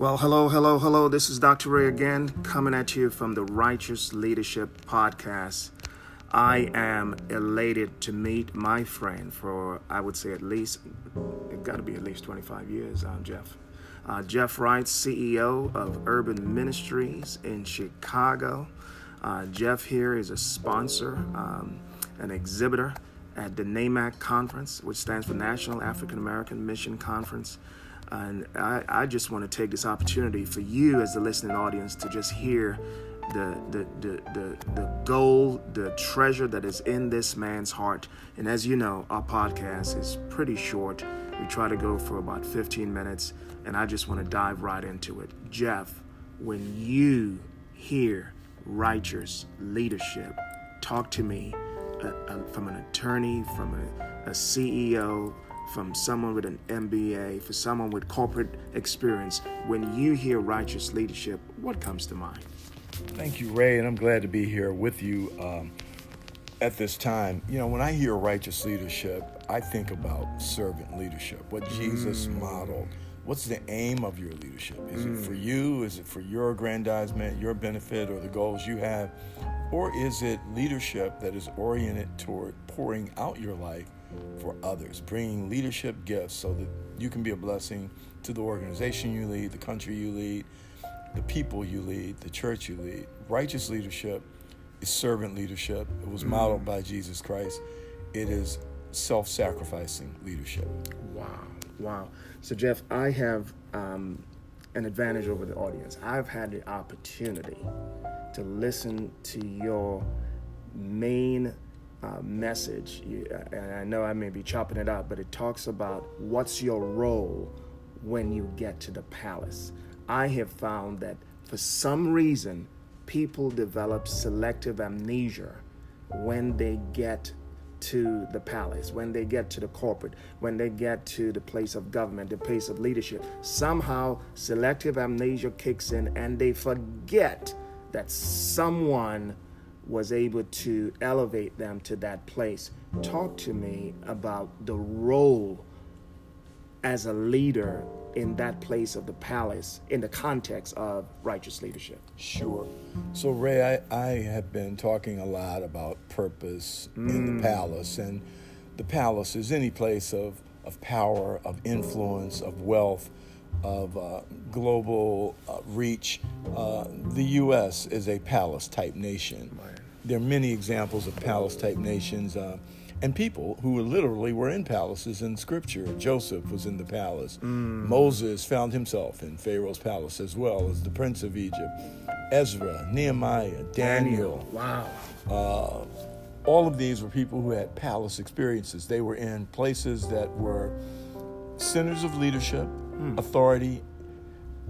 Well, hello, hello, hello. This is Dr. Ray again, coming at you from the Righteous Leadership Podcast. I am elated to meet my friend for, I would say, at least, it got to be at least 25 years, um, Jeff. Uh, Jeff Wright, CEO of Urban Ministries in Chicago. Uh, Jeff here is a sponsor, um, an exhibitor at the NAMAC conference, which stands for National African American Mission Conference. And I, I just want to take this opportunity for you, as the listening audience, to just hear the, the, the, the, the gold, the treasure that is in this man's heart. And as you know, our podcast is pretty short. We try to go for about 15 minutes, and I just want to dive right into it. Jeff, when you hear righteous leadership, talk to me uh, uh, from an attorney, from a, a CEO, from someone with an MBA, for someone with corporate experience, when you hear righteous leadership, what comes to mind? Thank you, Ray, and I'm glad to be here with you um, at this time. You know, when I hear righteous leadership, I think about servant leadership, what Jesus mm. modeled. What's the aim of your leadership? Is mm. it for you? Is it for your aggrandizement, your benefit, or the goals you have? Or is it leadership that is oriented toward pouring out your life for others, bringing leadership gifts so that you can be a blessing to the organization you lead, the country you lead, the people you lead, the church you lead. Righteous leadership is servant leadership. It was modeled by Jesus Christ. It is self sacrificing leadership. Wow. Wow. So, Jeff, I have um, an advantage over the audience. I've had the opportunity to listen to your main uh, message. Uh, and I know I may be chopping it up, but it talks about what's your role when you get to the palace. I have found that for some reason, people develop selective amnesia when they get to the palace, when they get to the corporate, when they get to the place of government, the place of leadership. Somehow, selective amnesia kicks in and they forget that someone was able to elevate them to that place. Talk to me about the role as a leader in that place of the palace in the context of righteous leadership. Sure. So, Ray, I, I have been talking a lot about purpose mm. in the mm. palace, and the palace is any place of, of power, of influence, of wealth of uh, global uh, reach, uh, the U.S. is a palace type nation. Right. There are many examples of palace type nations uh, and people who literally were in palaces in Scripture. Joseph was in the palace. Mm. Moses found himself in Pharaoh's palace as well as the prince of Egypt. Ezra, Nehemiah, Daniel. Wow. Uh, all of these were people who had palace experiences. They were in places that were centers of leadership, mm. authority,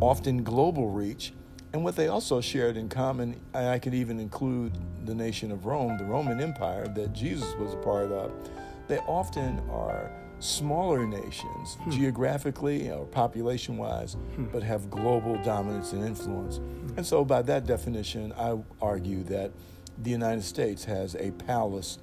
often global reach. And what they also shared in common, I could even include the nation of Rome, the Roman Empire that Jesus was a part of, they often are smaller nations hmm. geographically or population wise, hmm. but have global dominance and influence. Hmm. And so, by that definition, I argue that the United States has a palace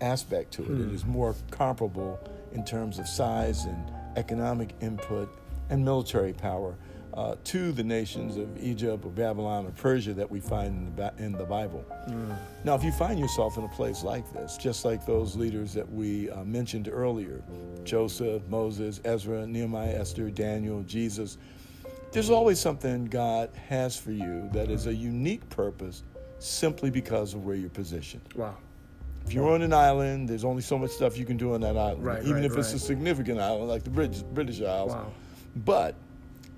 aspect to it. It hmm. is more comparable in terms of size and economic input and military power uh, to the nations of Egypt or Babylon or Persia that we find in the, in the Bible. Mm. Now, if you find yourself in a place like this, just like those leaders that we uh, mentioned earlier Joseph, Moses, Ezra, Nehemiah, Esther, Daniel, Jesus there's always something God has for you that is a unique purpose simply because of where you're positioned. Wow. If you're on an island, there's only so much stuff you can do on that island, right, even right, if it's a significant island like the British, British Isles. Wow. But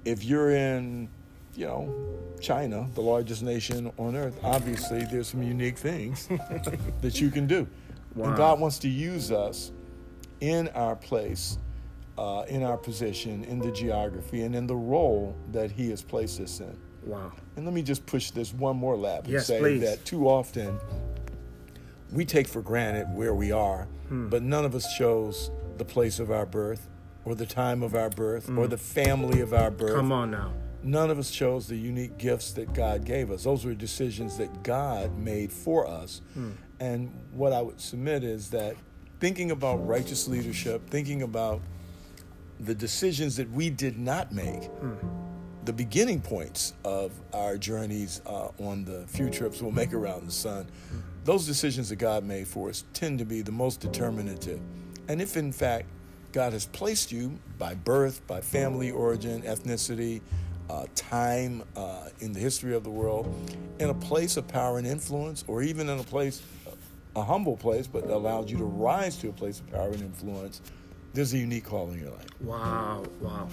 if you're in, you know, China, the largest nation on earth, obviously there's some unique things that you can do. Wow. And God wants to use us in our place, uh, in our position, in the geography, and in the role that He has placed us in. Wow. And let me just push this one more lap and yes, say please. that too often we take for granted where we are, hmm. but none of us chose the place of our birth or the time of our birth mm. or the family of our birth. Come on now. None of us chose the unique gifts that God gave us. Those were decisions that God made for us. Mm. And what I would submit is that thinking about righteous leadership, thinking about the decisions that we did not make, mm. the beginning points of our journeys uh, on the few trips we'll make around the sun, those decisions that God made for us tend to be the most determinative. And if in fact God has placed you by birth, by family origin, ethnicity, uh, time uh, in the history of the world, in a place of power and influence, or even in a place, a humble place, but allowed you to rise to a place of power and influence, there's a unique call in your life. Wow, wow.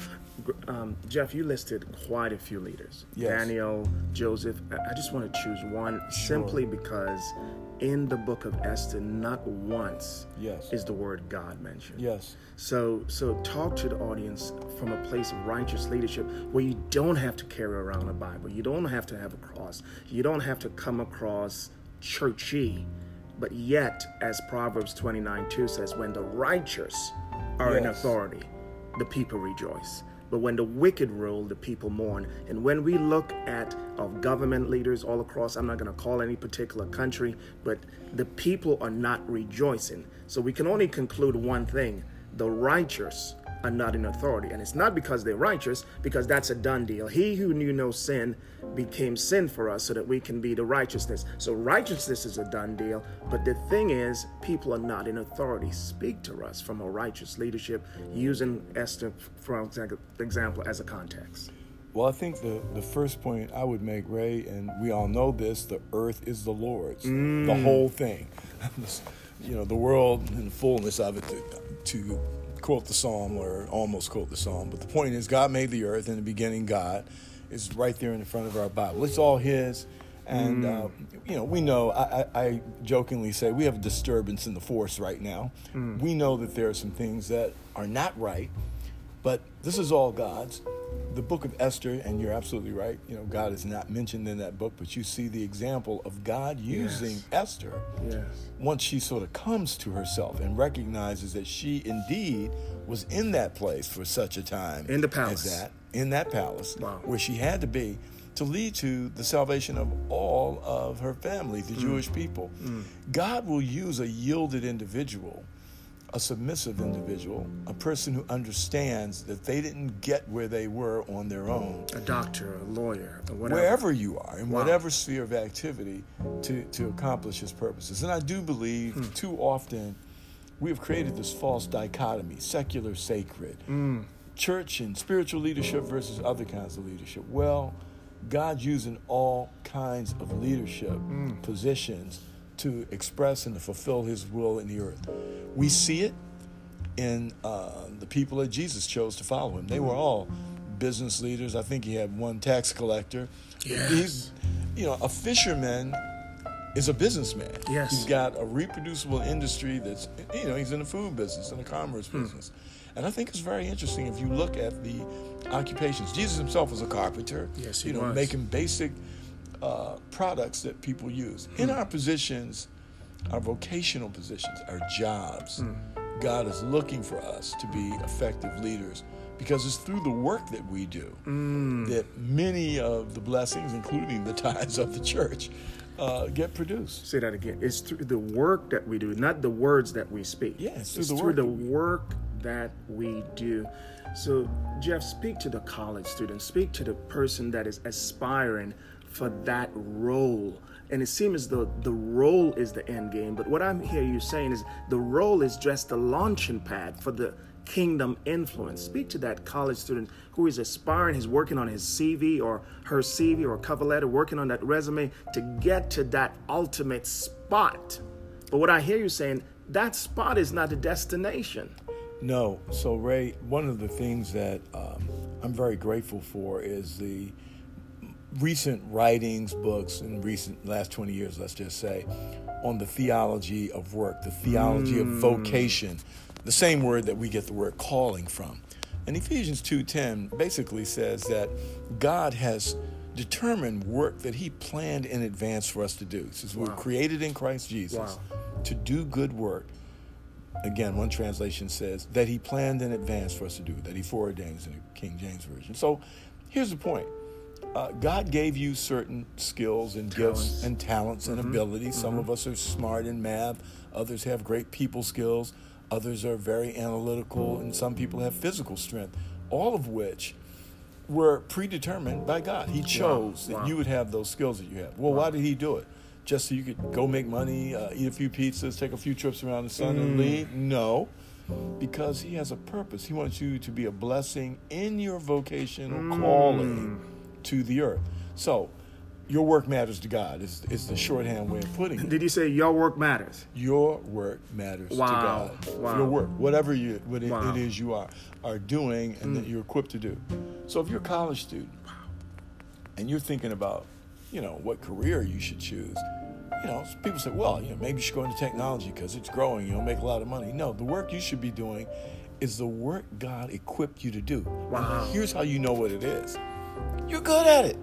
Um, Jeff, you listed quite a few leaders yes. Daniel, Joseph. I just want to choose one sure. simply because in the book of Esther, not once yes. is the word God mentioned. Yes. So, so talk to the audience from a place of righteous leadership where you don't have to carry around a Bible, you don't have to have a cross, you don't have to come across churchy, but yet, as Proverbs 29 2 says, when the righteous are yes. in authority, the people rejoice. But when the wicked rule, the people mourn. And when we look at of government leaders all across, I'm not going to call any particular country, but the people are not rejoicing. So we can only conclude one thing the righteous are not in authority. And it's not because they're righteous, because that's a done deal. He who knew no sin became sin for us so that we can be the righteousness. So righteousness is a done deal. But the thing is, people are not in authority. Speak to us from a righteous leadership using Esther, for example, as a context. Well, I think the, the first point I would make, Ray, and we all know this the earth is the Lord's, mm. the whole thing. you know, the world and the fullness of it to, to quote the psalm or almost quote the psalm, but the point is God made the earth in the beginning. God is right there in the front of our Bible. It's all His, and mm. uh, you know we know. I, I, I, jokingly say we have a disturbance in the force right now. Mm. We know that there are some things that are not right, but this is all God's the book of Esther, and you're absolutely right. You know, God is not mentioned in that book, but you see the example of God using yes. Esther yes. once she sort of comes to herself and recognizes that she indeed was in that place for such a time in the palace as that in that palace wow. where she had to be to lead to the salvation of all of her family, the mm. Jewish people. Mm. God will use a yielded individual a submissive individual, a person who understands that they didn't get where they were on their own. A doctor, a lawyer, wherever you are, in wow. whatever sphere of activity, to, to accomplish his purposes. And I do believe hmm. too often we have created this false dichotomy secular, sacred, mm. church and spiritual leadership versus other kinds of leadership. Well, God's using all kinds of leadership mm. positions to express and to fulfill his will in the earth. We see it in uh, the people that Jesus chose to follow him. They were all business leaders. I think he had one tax collector. Yes. He's, you know, a fisherman is a businessman. Yes. He's got a reproducible industry that's, you know, he's in the food business, in the commerce hmm. business. And I think it's very interesting if you look at the occupations. Jesus himself was a carpenter. Yes, he you know, was. making basic uh, products that people use. In our positions, our vocational positions, our jobs, mm. God is looking for us to be effective leaders because it's through the work that we do mm. that many of the blessings, including the tithes of the church, uh, get produced. Say that again. It's through the work that we do, not the words that we speak. Yeah, it's through, it's the, through work the work that we do. So, Jeff, speak to the college student, speak to the person that is aspiring for that role. And it seems as though the role is the end game. But what I'm hearing you saying is the role is just the launching pad for the kingdom influence. Speak to that college student who is aspiring, he's working on his CV or her CV or cover letter, working on that resume to get to that ultimate spot. But what I hear you saying, that spot is not the destination. No. So, Ray, one of the things that um, I'm very grateful for is the recent writings, books, in recent last 20 years, let's just say, on the theology of work, the theology mm. of vocation, the same word that we get the word calling from. And Ephesians 2:10 basically says that God has determined work that he planned in advance for us to do. Since wow. we're created in Christ Jesus wow. to do good work. Again, one translation says that he planned in advance for us to do, that he foreordains in the King James Version. So here's the point uh, God gave you certain skills and talents. gifts and talents and mm-hmm. abilities. Some mm-hmm. of us are smart in math, others have great people skills, others are very analytical, and some people have physical strength. All of which were predetermined by God. He chose Wow. that you would have those skills that you have. Well, why did He do it? Just so you could go make money, uh, eat a few pizzas, take a few trips around the sun, Mm. and leave? No, because He has a purpose. He wants you to be a blessing in your vocational Mm. calling to the earth. So, your work matters to God. Is is the shorthand way of putting it. Did you say your work matters? Your work matters Wow. to God. Wow. Your work, whatever you what it, Wow. it is you are are doing and that mm. you're equipped to do. So if you're a college student and you're thinking about, you know, what career you should choose, you know, people say, well, you know, maybe you should go into technology because it's growing. You'll make a lot of money. No, the work you should be doing is the work God equipped you to do. Wow. And here's how you know what it is. You're good at it.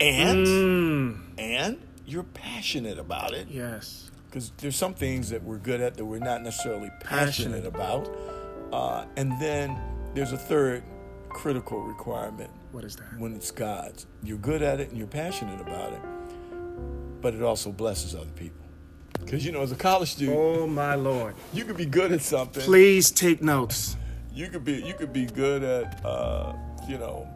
And Mm. and you're passionate about it Yes. because there's some things that we're good at that we're not necessarily passionate, Passionate. about. Uh, and then there's a third critical requirement What is that? when it's God's. You're good at it and you're passionate about it, but it also blesses other people. Because, you know, as a college student, Oh my Lord. you could be good at something. Please take notes. You could be you could be good at uh, you know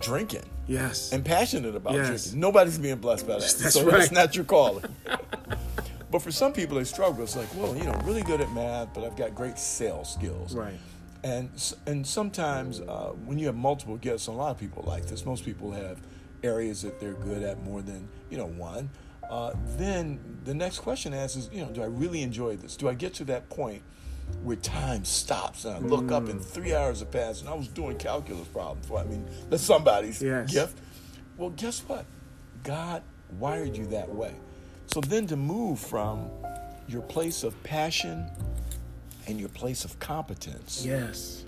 drinking Yes. and passionate about Yes. drinking. Nobody's being blessed by that. That's so right. that's not your calling. but for some people, they struggle. It's like, well, you know, really good at math, but I've got great sales skills. Right. And and sometimes uh, when you have multiple gifts, and a lot of people like this. Most people have areas that they're good at more than you know one. Uh, then the next question asks is, you know, do I really enjoy this? Do I get to that point where time stops and I look up Mm. and three hours have passed and I was doing calculus problems? For I mean, that's somebody's Yes. gift. Well, guess what? God wired you that way. So then to move from your place of passion and your place of competence Yes.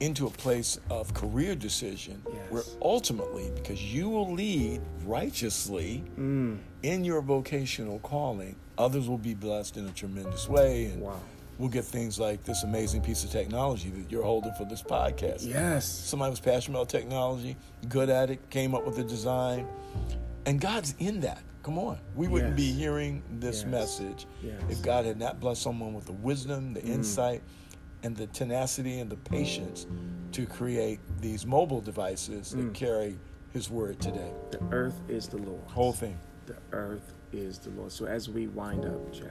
into a place of career decision Yes. where ultimately because you will lead righteously Mm. in your vocational calling others will be blessed in a tremendous way and Wow. We'll get things like this amazing piece of technology that you're holding for this podcast Yes. somebody was passionate about technology good at it came up with the design and god's in that come on we wouldn't be hearing this Yes. message Yes. if god had not blessed someone with the wisdom the mm. insight and the tenacity and the patience to create these mobile devices that mm. carry his word today The earth is the Lord. whole thing The earth is the Lord. So as we wind up, Jeff,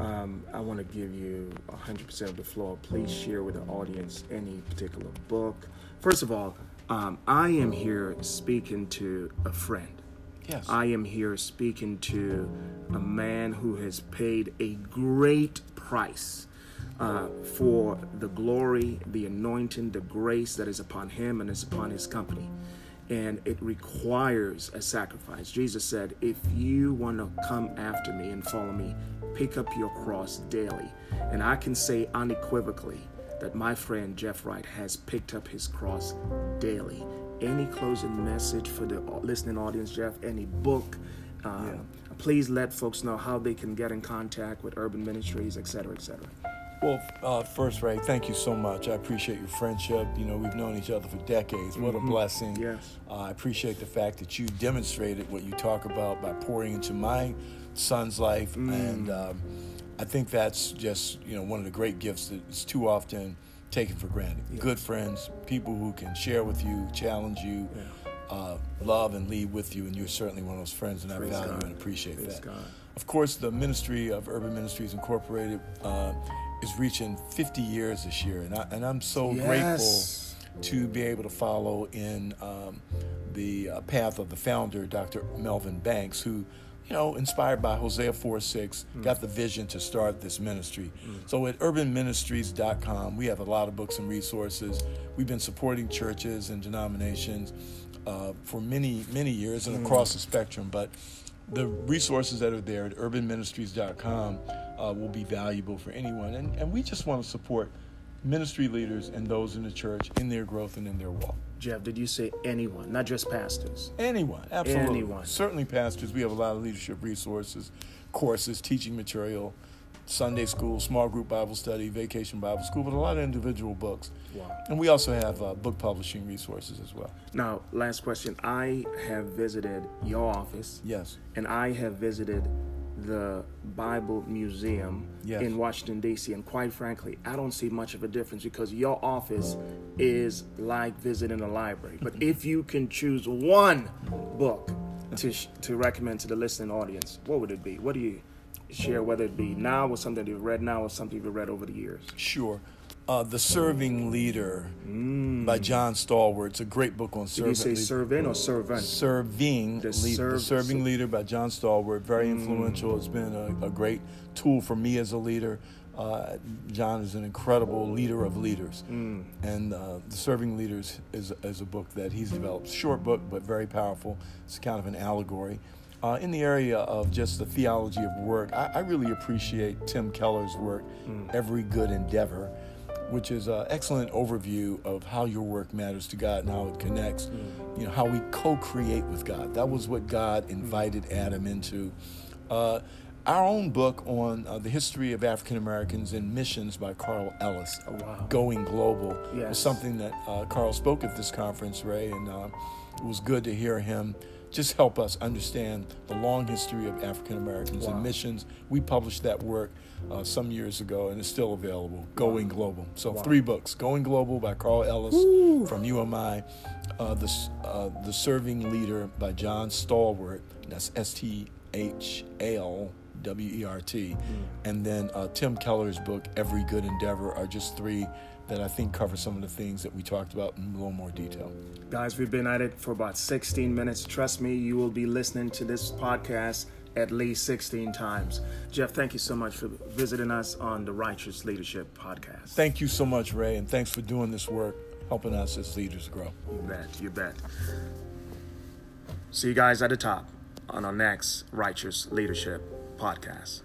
um, I want to give you 100% of the floor. Please share with the audience any particular book. First of all, um, I am here speaking to a friend. yes I am here speaking to a man who has paid a great price uh, for the glory, the anointing, the grace that is upon him and is upon his company. And it requires a sacrifice. Jesus said, If you want to come after me and follow me, pick up your cross daily. And I can say unequivocally that my friend Jeff Wright has picked up his cross daily. Any closing message for the listening audience, Jeff? Any book? Um, Please let folks know how they can get in contact with Urban Ministries, et cetera, et cetera. Well, uh, first, Ray, thank you so much. I appreciate your friendship. You know, we've known each other for decades. What a blessing. Yes. Uh, I appreciate the fact that you demonstrated what you talk about by pouring into my son's life. And um, I think that's just, you know, one of the great gifts that is too often taken for granted. Good friends, people who can share with you, challenge you, uh, love and lead with you. And you're certainly one of those friends, and I Praise value God. and appreciate Praise that. God. Of course, the ministry of Urban Ministries Incorporated uh, is reaching 50 years this year, and, I, and I'm so Yes. grateful to be able to follow in um, the uh, path of the founder, Dr. Melvin Banks, who, you know, inspired by Hosea 4 6, got the vision to start this ministry. So at urbanministries.com, we have a lot of books and resources. We've been supporting churches and denominations uh, for many, many years and across the spectrum, but the resources that are there at urbanministries.com uh, will be valuable for anyone. And, and we just want to support ministry leaders and those in the church in their growth and in their walk. Jeff, did you say anyone, not just pastors? Anyone, absolutely. Anyone. Certainly, pastors. We have a lot of leadership resources, courses, teaching material, Sunday school, small group Bible study, vacation Bible school, but a lot of individual books. Wow. And we also have uh, book publishing resources as well. Now, last question. I have visited your office Yes. and I have visited the Bible Museum Yes. in Washington, D.C. And quite frankly, I don't see much of a difference because your office is like visiting a library. But if you can choose one book to, to recommend to the listening audience, what would it be? What do you share, whether it be now or something you've read now or something you've read over the years? Sure. Uh, the Serving Leader by John Stahl-Wert. It's a great book on Mm. Did you say servant or servant? Serving, The serv- the serving leader by John Stahl-Wert, very influential. It's been a, a great tool for me as a leader. Uh, John is an incredible leader of leaders, and uh, the Serving Leaders is, is a book that he's developed. Short book, but very powerful. It's kind of an allegory. Uh, in the area of just the theology of work, I, I really appreciate Tim Keller's work, Every Good Endeavor which is an excellent overview of how your work matters to God and how it connects, you know, how we co-create with God. That was what God invited Adam into. Uh, our own book on uh, the history of African Americans and missions by Carl Ellis, Oh, wow. Going Global, Yes. was something that uh, Carl spoke at this conference, Ray, and uh, it was good to hear him just help us understand the long history of African Americans Wow. and missions. We published that work uh, some years ago, and it's still available. Going Global. So three books: Going Global by Carl Ellis from UMI, uh, the uh, the Serving Leader by John Stahl-Wert. That's S T H A L. W E R T, and then uh, Tim Keller's book, Every Good Endeavor, are just three that I think cover some of the things that we talked about in a little more detail. Guys, we've been at it for about 16 minutes. Trust me, you will be listening to this podcast at least 16 times. Jeff, thank you so much for visiting us on the Righteous Leadership Podcast. Thank you so much, Ray, and thanks for doing this work, helping us as leaders grow. You bet, you bet. See you guys at the top on our next Righteous Leadership podcast.